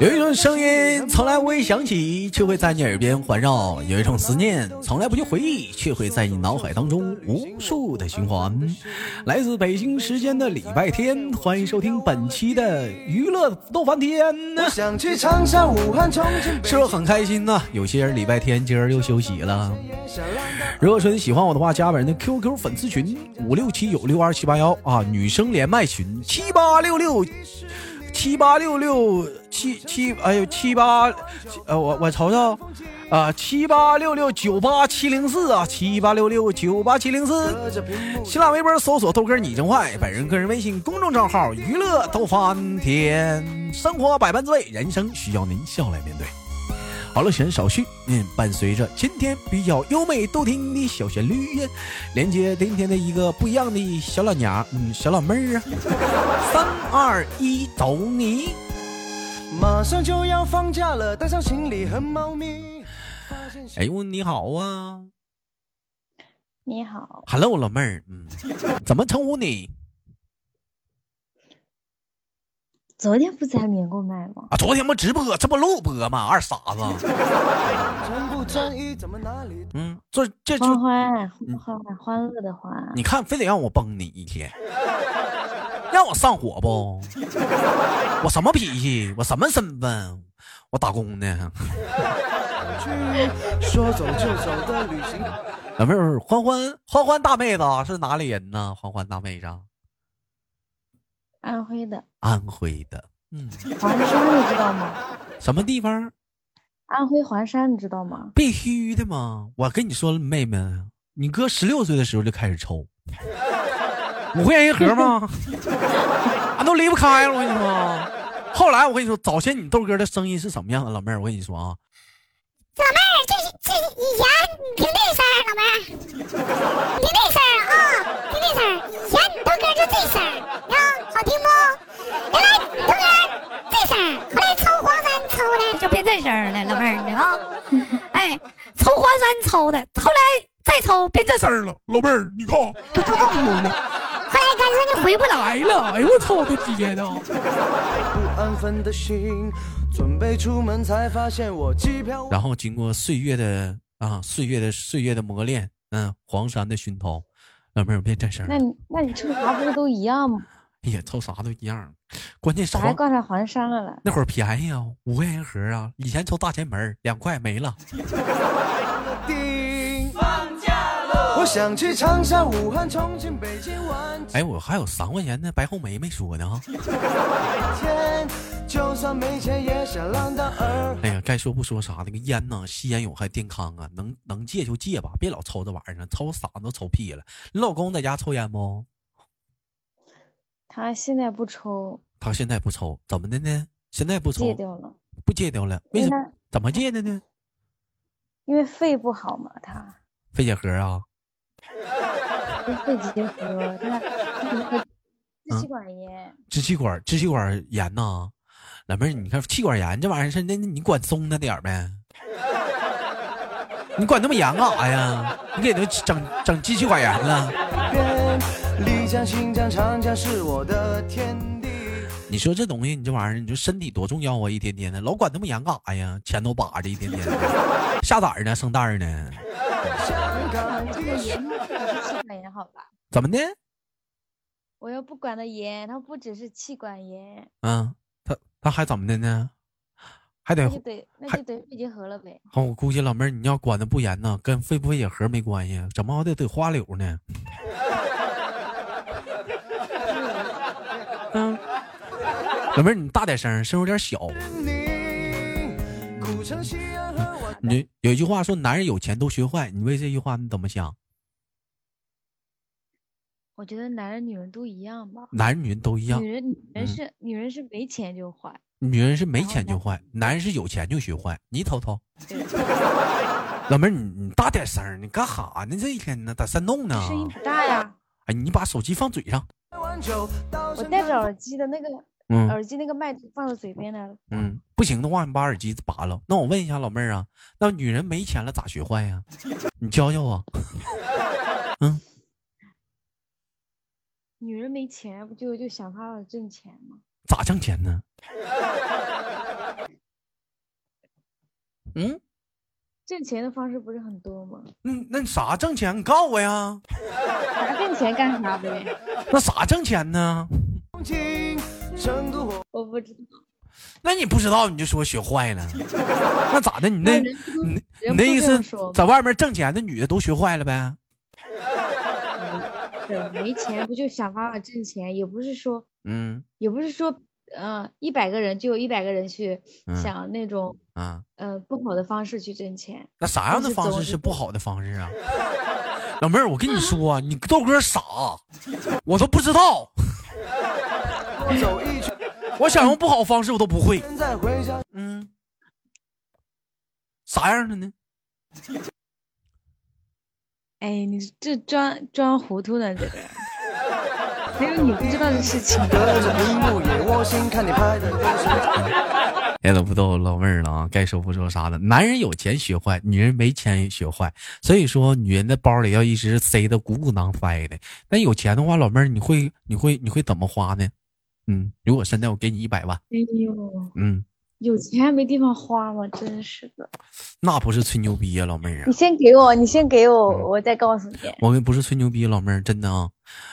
有一种声音从来不会响起，却会在你耳边环绕；有一种思念从来不去回忆，却会在你脑海当中无数的循环。来自北京时间的礼拜天，欢迎收听本期的娱乐逗翻天。是不是很开心呢？有些人礼拜天今儿又休息了。如果说你喜欢我的话，加本人的 QQ 粉丝群五六七九六二七八幺啊，女生连麦群七八六六。七八六六七七，哎呦七八，呃我我瞅瞅，啊七八六六九八七零四啊，七八六六九八七零四。新浪微博搜索豆哥你真坏，本人个人微信公众账号娱乐豆翻天，生活百般滋味，人生需要您笑来面对。好了，闲少叙，嗯，伴随着今天比较优美动听的小旋律，连接今天的一个不一样的小老娘，嗯，小老妹儿啊，三二一，走你！马上就要放假了，带上行李和猫咪。哎呦，你好啊！你好，Hello，老妹儿，嗯，怎么称呼你？昨天不是还连过麦吗？啊，昨天不直播，这不录播吗？二傻子。嗯，这这欢欢欢欢欢乐的欢。你看，非得让我崩你一天，让我上火不？我什么脾气？我什么身份？我打工的。说走就走的旅行。老妹儿，欢欢欢欢大妹子是哪里人呢？欢欢大妹子。安徽的，安徽的，嗯，黄山你知道吗？什么地方？安徽黄山你知道吗？必须的嘛！我跟你说，妹妹，你哥十六岁的时候就开始抽，五块钱一盒吗？俺都离不开了，我跟你说。后来我跟你说，早先你豆哥的声音是什么样的？老妹儿，我跟你说啊。老妹儿，这这以前你听这声老妹儿，听这声啊，听这声以前你豆哥就这声啊，好听不？原来你豆哥这声后来抽黄山抽的就变这声了，老妹儿你啊，哎，抽黄山抽的，后来再抽变这声了，老妹儿你看，就这么多了。后来感觉你回不来了，哎呦我操我的天呐！准备出门才发现我机票。然后经过岁月的啊岁月的岁月的磨练，嗯，黄山的熏陶，老妹儿别吱声。那你那你抽啥不是都一样吗？哎呀，抽啥都一样，关键啥还挂上黄山了了？那会儿便宜啊，五块钱一盒啊，以前抽大前门两块没了。我想去长沙、武汉、重庆、北京玩。哎，我还有三块钱的，白红梅没说呢啊。哎呀，该说不说啥，那个烟呢？吸烟有害健康啊，能能戒就戒吧，别老抽这玩意儿，抽嗓子都抽屁了。你老公在家抽烟不？他现在不抽。他现在不抽，怎么的呢？现在不抽，戒掉了。不戒掉了？为什么？怎么戒的呢？因为肺不好嘛，他。肺结核啊？肺结核，他支气管炎。支气管支气管炎呐？老妹儿，你看气管炎这玩意儿是那你管松他点呗？你管那么严干啥呀？你给他整整支气管炎了？你说这东西，你这玩意儿，你说身体多重要啊！一天天的，老管那么严干啥呀？钱都把着，一天天下崽呢，生蛋呢？怎么的？我又不管的严，它不只是气管炎。嗯，他他还怎么的呢？还得得，那就得肺结核了呗。好，我估计老妹儿你要管的不严呢，跟肺不肺结核没关系，怎么还得花柳呢？嗯，老妹儿你大点声，声有点小。你有一句话说，男人有钱都学坏，你为这句话你怎么想？我觉得男人女人都一样吧。男人女人都一样。女人女人是女人是没钱就坏，女人是没钱就坏，男人是有钱就学坏。你瞅瞅，老妹儿，你你大点声，你干哈呢？这一天呢，在山洞呢。声音不大呀。哎，你把手机放嘴上。我戴着耳机的那个，嗯，耳机那个麦放到嘴边来了。嗯，不行的话，你把耳机拔了。那我问一下老妹儿啊，那女人没钱了咋学坏呀？你教教我。嗯。女人没钱，不就就想法挣钱吗？咋挣钱呢？嗯，挣钱的方式不是很多吗？那，那啥挣钱？你告诉我呀。啥挣钱干啥呗？那啥挣钱呢？我不知道。那你不知道你就说学坏了？那咋的？你那你你那意思在外面挣钱的女的都学坏了呗？对，没钱不就想办法挣钱？也不是说，嗯，也不是说，嗯，一百个人就有一百个人去想那种，啊，呃，不好的方式去挣钱。那啥样的方式是不好的方式啊？老妹儿，我跟你说，你豆哥傻，我都不知道。我想用不好方式，我都不会。嗯，啥样的呢？哎，你这装装糊涂呢，这个。还有你不知道的事情。哎，老不逗老妹儿了啊，该说不说啥的。男人有钱学坏，女人没钱学坏。所以说，女人的包里要一直塞的鼓鼓囊塞的。那有钱的话，老妹儿你会你会你会怎么花呢？嗯，如果现在我给你一百万，哎呦，嗯，有钱没地方花吗？真是的，那不是吹牛逼呀，老妹儿啊！你先给我，你先给我，我再告诉你。我们不是吹牛逼，老妹儿，真的啊！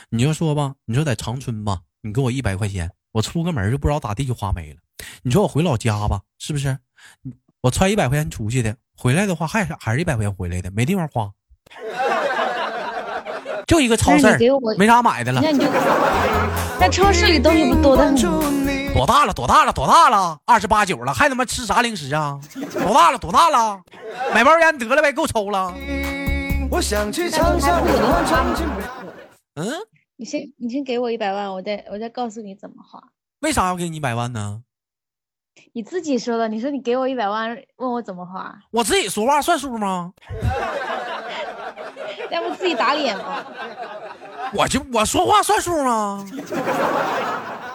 你就说吧，你说在长春吧，你给我一百块钱，我出个门就不知道咋地就花没了。你说我回老家吧，是不是？我揣一百块钱出去的，回来的话还是还是一百块钱回来的，没地方花。就一个超市，没啥买的了。那你就，那超市里东西不多的很。多大了？多大了？多大了？二十八九了，还他妈吃啥零食啊？多大了？多大了？买包烟得了呗，够抽了。嗯，你先，你先给我一百万，我再，我再告诉你怎么花。为啥要给你一百万呢？你自己说的，你说你给我一百万，问我怎么花。我自己说话算数吗？要不自己打脸吧？我就我说话算数吗？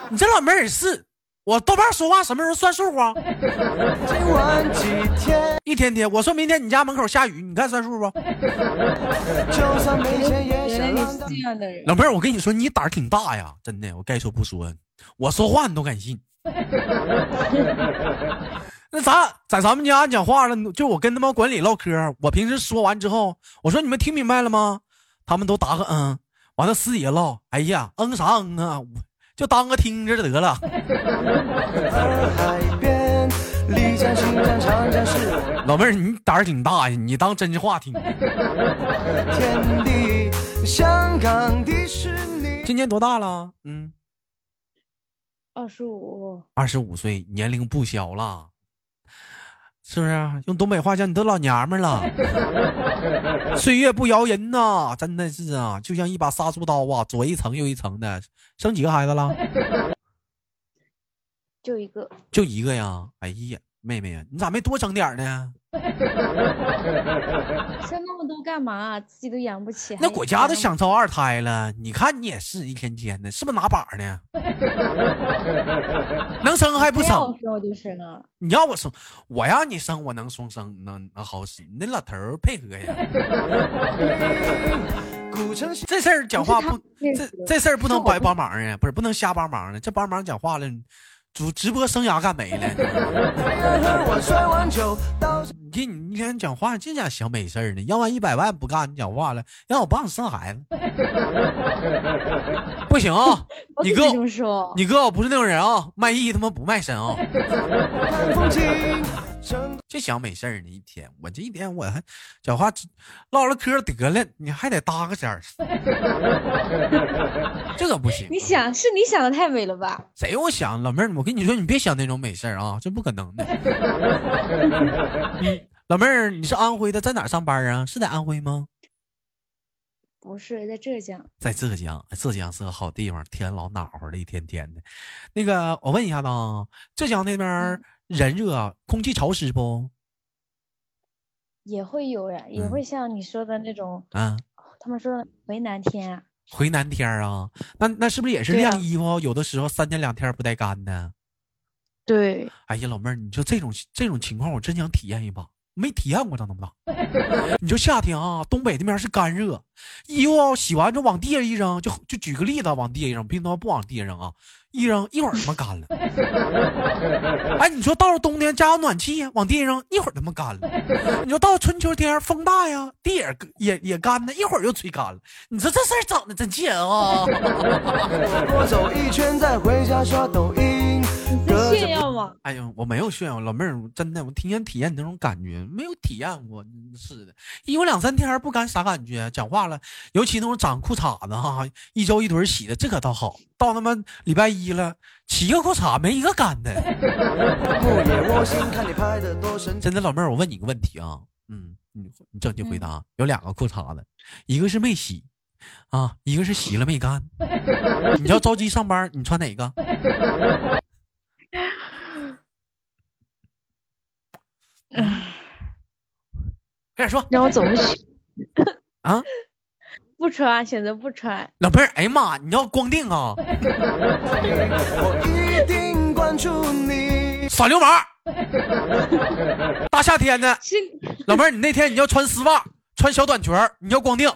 你这老妹儿是，我豆瓣说话什么时候算数啊？今晚几天一天天，我说明天你家门口下雨，你看算数不？老妹儿，我跟你说，你胆儿挺大呀，真的，我该说不说，我说话你都敢信。那咱在咱们家讲话了，就我跟他妈管理唠嗑，我平时说完之后，我说你们听明白了吗？他们都答个嗯，完了私底下唠，哎呀，嗯啥嗯啊，就当个听着得了。老妹儿，你胆儿挺大呀，你当真话听。今年多大了？嗯，二十五。二十五岁，年龄不小了。是不是用东北话讲，你都老娘们了？岁月不饶人呐，真的是啊，就像一把杀猪刀啊，左一层右一层的。生几个孩子了？就一个，就一个呀。哎呀，妹妹呀，你咋没多整点呢？生那么多干嘛？自己都养不起。那国家都想招二胎了，你看你也是一天天的，是不是拿把呢？能生还不生？我就！你要我生，我让你生，我能生生能能好使？你那老头配合呀？这事儿讲话不，这这事儿不能白帮忙啊！不是不能瞎帮忙呢，这帮忙讲话了。主直播生涯干没了？你你你看讲话净讲小美事儿呢，要完一百万不干，你讲话了，让我帮你生孩子，不行啊！你哥，你哥我不是那种人啊，卖艺他妈不卖身啊！这想没事儿呢，一天我这一天我还讲话唠唠嗑得了，你还得搭个尖儿，这可不行。你想是你想的太美了吧？谁我想老妹儿，我跟你说，你别想那种美事儿啊，这不可能的。老妹儿，你是安徽的，在哪上班啊？是在安徽吗？不是，在浙江。在浙江，浙江是个好地方，天老暖和了，一天天的。那个，我问一下子啊，浙江那边。人热，啊空气潮湿不？也会有呀，也会像你说的那种，嗯，他们说回南天，回南天啊，那那是不是也是晾衣服？有的时候三天两天不带干的。对。哎呀，老妹儿，你说这种这种情况，我真想体验一把。没体验过，长那么大。你说夏天啊，东北那边是干热，衣服洗完之后往地下一扔，就就举个例子，往地下一扔，并不不往地下扔啊，一扔一会儿他妈干了。哎，你说到了冬天加个暖气呀，往地下扔，一会儿他妈干了。你说到了春秋天风大呀，地也也也干呢，一会儿又吹干了。你说这事儿整的真气人啊！多 走一圈再回家刷抖音。炫耀吗？哎呦，我没有炫耀，老妹儿，真的，我挺想体验你那种感觉，没有体验过，真是的，衣服两三天不干啥感觉？讲话了，尤其那种长裤衩子哈，一周一腿洗的，这可倒好。到他妈礼拜一了，七个裤衩没一个干的。真的，老妹儿，我问你个问题啊，嗯，你你正经回答，有两个裤衩子，一个是没洗，啊，一个是洗了没干。你要着急上班，你穿哪个？快点说让我怎么选？啊！不穿，选择不穿。老妹儿，哎呀妈，你要光腚啊！我一定关注你。耍流氓！大夏天的，是老妹儿，你那天你要穿丝袜，穿小短裙儿，你要光腚，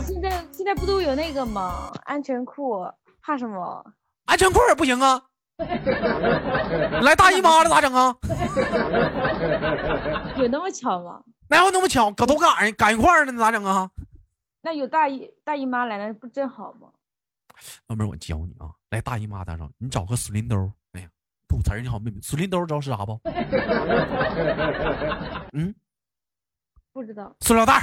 现在现在不都有那个吗？安全裤，怕什么？安全裤也不行啊！来大姨妈了咋整啊？有那么巧吗？哪有那么巧，搁头赶上赶一块儿呢，咋整啊？那有大姨大姨妈来了，不正好吗？老妹儿，我教你啊，来大姨妈咋整？你找个水淋兜儿，哎呀，不词儿你好妹妹，水淋兜儿知道是啥不？嗯，不知道。塑料袋儿。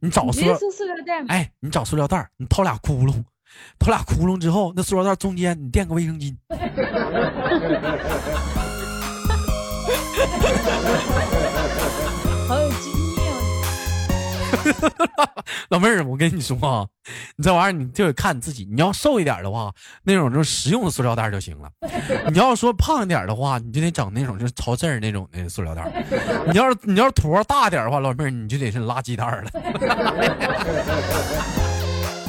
你找塑料，袋吗？哎，你找塑料袋儿，你掏俩窟窿，掏俩窟窿之后，那塑料袋中间你垫个卫生巾。好有经验哦！老妹儿，我跟你说啊，你这玩意儿你就得看你自己。你要瘦一点的话，那种就是实用的塑料袋就行了；你要说胖一点的话，你就得整那种就是超字儿那种的塑料袋。你要是你要是坨大点的话，老妹儿你就得是垃圾袋儿了。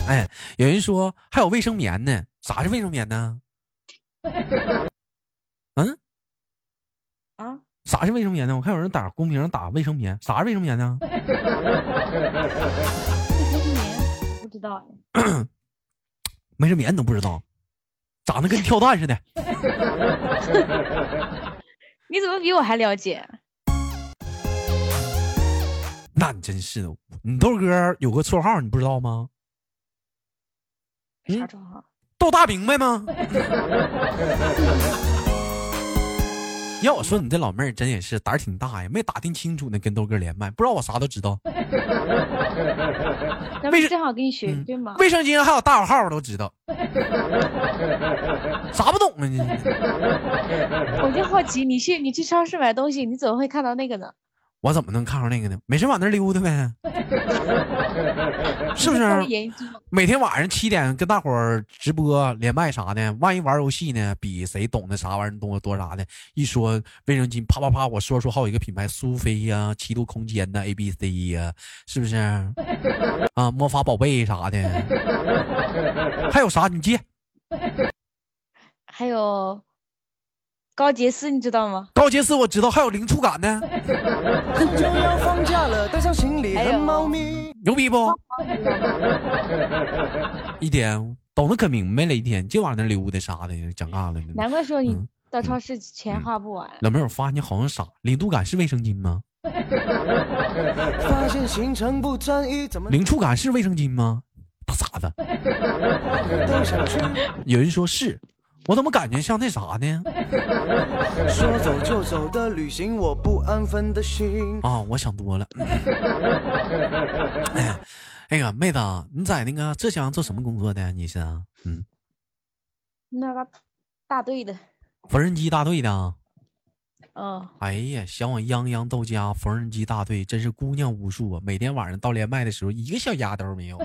哎，有人说还有卫生棉呢，啥是卫生棉呢？嗯，啊，啥是卫生棉呢？我看有人打公屏上打卫生棉，啥是卫生棉呢？卫生棉不知道哎。卫生棉你都不知道，长得跟跳蛋似的。你怎么比我还了解？那你真是的，你豆哥有个绰号，你不知道吗？啥状况？豆大明白吗？要我说，你这老妹儿真也是胆儿挺大呀，没打听清楚呢，跟豆哥连麦，不知道我啥都知道。卫生是正好给你学吗？卫生巾还有大小号我都知道，啥不懂啊你？我就好奇，你去你去超市买东西，你怎么会看到那个呢？我怎么能看上那个呢？没事往那溜达呗，是不是？每天晚上七点跟大伙儿直播连麦啥的，万一玩游戏呢，比谁懂得啥玩意儿多多啥的。一说卫生巾，啪啪啪，我说出好几个品牌，苏菲呀、七度空间呐、A B C 呀，是不是？啊，魔法宝贝啥的，还有啥？你接还有高洁丝，你知道吗？高洁丝我知道，还有零触感呢，就要放假了，带上行李和猫咪。牛逼不？一天懂得可明白了，一天就往那溜达啥的，讲干了。难怪说你嗯到超市钱花不完。老妹儿，我发现你好像傻，零度感是卫生巾吗？发现行程不专一，怎么零触感是卫生巾吗？大傻子。有人说是，我怎么感觉像那啥呢？说走就走的旅行，我不安分的心。啊，我想多了。哎，那个妹子，你在那个浙江做什么工作的？你是啊？嗯，那个大队的，缝纫机大队的啊。嗯，哎呀，想我泱泱到家缝纫机大队真是姑娘无数啊！每天晚上到连麦的时候，一个小丫头没有。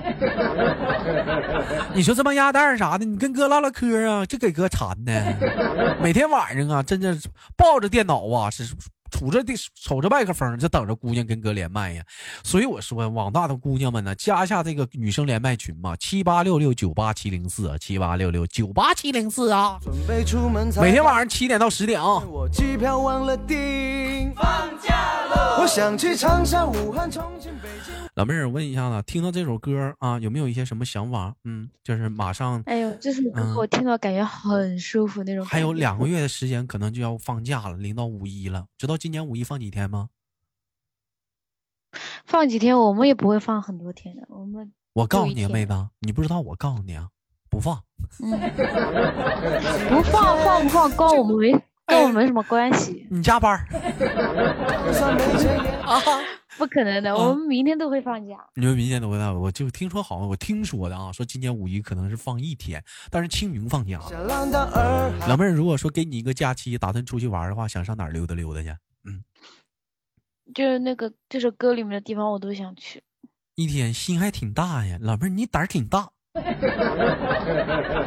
你说这帮丫蛋啥的，你跟哥唠唠嗑啊，这给哥馋的。每天晚上啊，真的抱着电脑啊，是杵着的瞅着麦克风，就等着姑娘跟哥连麦呀。所以我说，网大的姑娘们呢，加一下这个女生连麦群嘛，七八六六九八七零四啊，七八六六九八七零四啊。准备出门每天晚上七点到十点啊。我机票忘了订，放假了。我想去长沙、武汉、重庆、北京。老妹儿，我问一下子，听到这首歌啊，有没有一些什么想法？嗯，就是马上哎呦，这首歌嗯我听到感觉很舒服那种。还有两个月的时间，可能就要放假了，临到五一了。知道今年五一放几天吗？放几天，我们也不会放很多天的。我们我告诉你妹子，你不知道，我告诉你啊，不放。嗯，不放放不放，跟我们没跟我们没什么关系，你加班 啊？不可能的。嗯我们明天都会放假。你们明天都会放，我就听说好像我听说的啊，说今年五一可能是放一天，但是清明放假。老妹儿，如果说给你一个假期，打算出去玩的话，想上哪儿溜达溜达去？就是那个这首歌里面的地方，我都想去。一天心还挺大呀，老妹儿你胆儿挺大。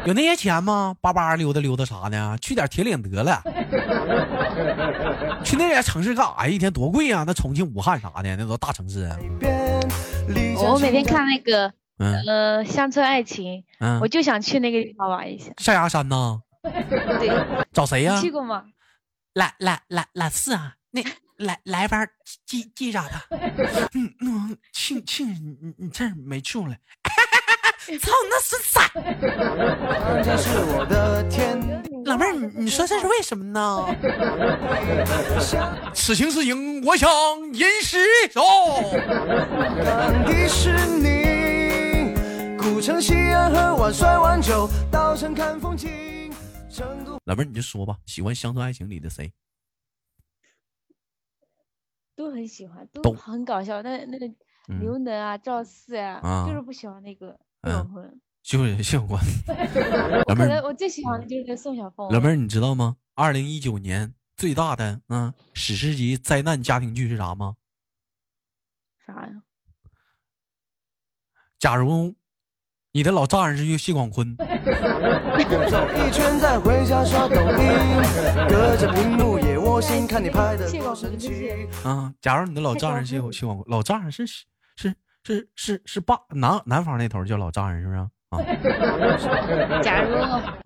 有那些钱吗？巴巴溜达溜达啥的，去点铁岭得了。去那些城市干啥呀？一天多贵呀、那重庆、武汉啥的，那都大城市。我每天看那个嗯呃《乡村爱情》，嗯我，就想去那个地方玩一下。象牙山呐，对，找谁呀、你去过吗？来来来来四啊，那来来玩儿记记着的。嗯 嗯，庆庆你你这儿没处了。操那 是我的天地。老妹儿，你你说这是为什么呢？此情此景，我想吟诗一首。古城西安酒，稻城看风景，成都。老妹儿，你就说吧，喜欢《乡村爱情》里的谁？都很喜欢，都都很搞笑。那那个嗯刘能啊、赵四啊，啊就是不喜欢那个嗯。就是谢永坤。老妹儿，可能我最喜欢的就是那宋晓峰。老妹儿，你知道吗？二零一九年最大的嗯史诗级灾难家庭剧是啥吗？啥呀？假如你的老丈人是谢广坤，走一圈再回家刷抖音，隔着屏幕也窝心，看你拍的谢多广坤就神奇。啊，假如你的老丈人是谢广坤谢广坤，老丈人是是是是是是爸男男方那头叫老丈人是不 是啊？假如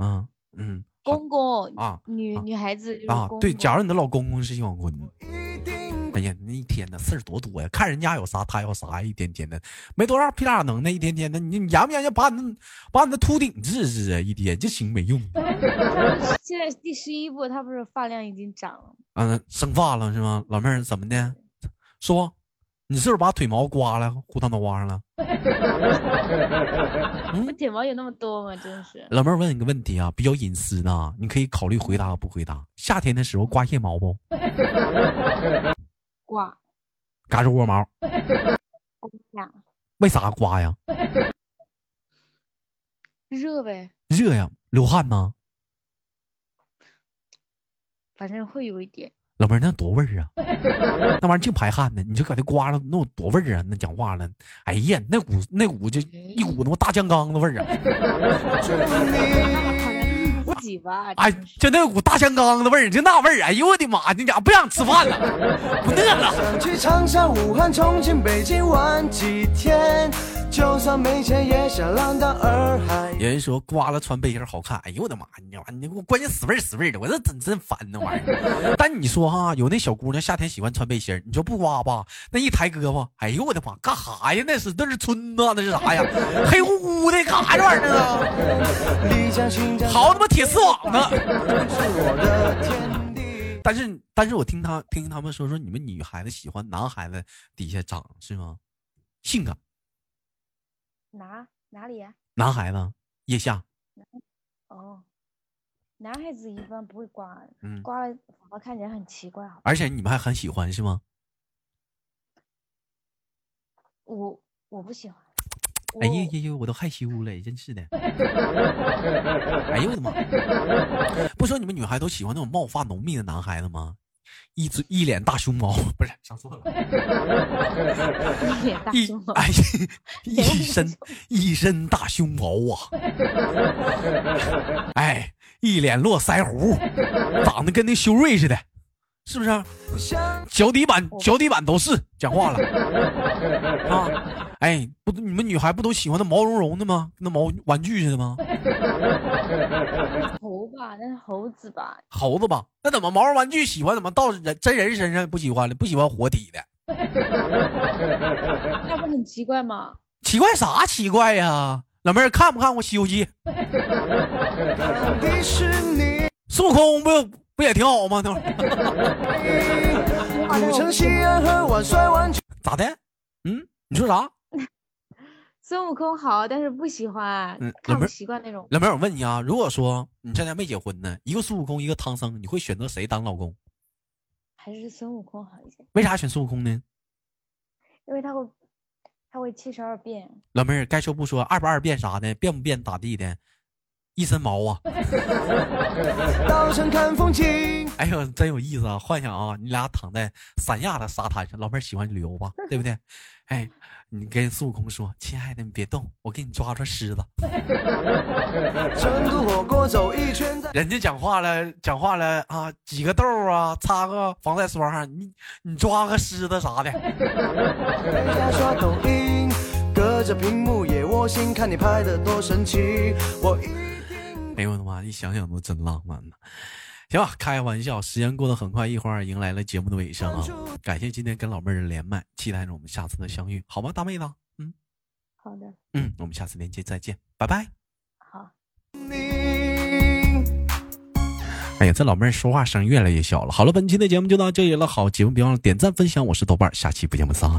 啊嗯公公啊啊。女女孩子啊对，假如你的老公公是谢广坤，哎呀，那一天的事儿多多呀，看人家有啥他有啥，一天天的没多少屁大能耐，一天天的，你你研不研究把你那把你那秃顶治治啊？一天就行没用 现在第十一步，他不是发量已经长了吗？啊，生发了是吗？老妹儿怎么的？说，你是不是把腿毛刮了，糊到脑瓜上了？嗯我腿毛有那么多吗？真是。老妹儿问你个问题啊，比较隐私的，你可以考虑回答不回答。夏天的时候刮腋毛不？刮嘎吱窝毛，为啥刮呀？热呗，热呀，流汗呐。反正会有一点。老妹儿，那多味儿啊！那玩意儿净排汗呢，你就搁这刮了，那有多味儿啊！那讲话了，哎呀，那股那股就一股他妈大酱缸子味儿啊！哎，就那股大香缸的味儿，就那味儿，哎呦我的妈！你咋不想吃饭了？不饿了？想去长沙、武汉、重庆、北京玩几天，就算没钱也想浪到洱海。有人说刮了穿背心好看，哎呦我的妈！你妈，你给我关键死味儿死味儿的，我这真真烦那玩意儿。但你说哈，有那小姑娘夏天喜欢穿背心儿，你说不刮吧，那一抬胳膊，哎呦我的妈，干啥呀？那是那是村子，那是啥呀？黑乎乎的，干啥这玩意儿呢？丽江、新疆，好他妈铁丝网呢！是我的天地。但是但是我听他听他们说说你们女孩子喜欢男孩子底下长是吗？性感哪哪里呀？男孩子腋下，哦，男孩子一般不会刮，嗯，刮了反而看起来很奇怪。而且你们还很喜欢是吗？我我不喜欢。哎呀我呀呀，我都害羞了，真是的。哎呦我的妈！不说你们女孩都喜欢那种毛发浓密的男孩子吗？一嘴一脸大熊猫，不是想错了，一脸大一胸毛，哎一身一身大熊猫啊！哎，一脸络腮胡，长得跟那修睿似的。是不是？脚底板脚底板都是讲话了啊！哎，不，你们女孩不都喜欢那毛茸茸的吗？那毛玩具似的吗？猴吧，那是猴子吧？猴子吧？那怎么毛绒玩具喜欢？怎么到人真人身上不喜欢了？不喜欢活体的？那不很奇怪吗？奇怪啥？奇怪呀！老妹儿看不看过《西游记》？孙悟空不不也挺好吗？那 咋的？嗯，你说啥？孙悟空好，但是不喜欢，看不习惯那种。老妹儿，我问你啊，如果说你现在没结婚呢，一个孙悟空，一个唐僧，你会选择谁当老公？还是孙悟空好一些？为啥选孙悟空呢？因为他会。他会七十二变，老妹儿该说不说，二不二变啥的，变不变咋地的，一身毛啊！哎呦，真有意思啊！幻想啊，你俩躺在三亚的沙滩上，老妹儿喜欢旅游吧，对不对？哎，你跟孙悟空说：“亲爱的，你别动，我给你抓抓狮子。” 人家讲话了，讲话了啊，挤个痘啊，擦个防晒霜，你你抓个狮子啥的。哎呦我的妈！一想想都真浪漫呢。行吧，开玩笑，时间过得很快，一会儿迎来了节目的尾声啊！感谢今天跟老妹儿的连麦，期待着我们下次的相遇，好吗，大妹子？嗯，好的。嗯，我们下次连接再见，拜拜。好。哎呀，这老妹儿说话声越来越小了。好了，本期的节目就到这里了。好，节目别忘了点赞分享，我是豆瓣，下期不见不散。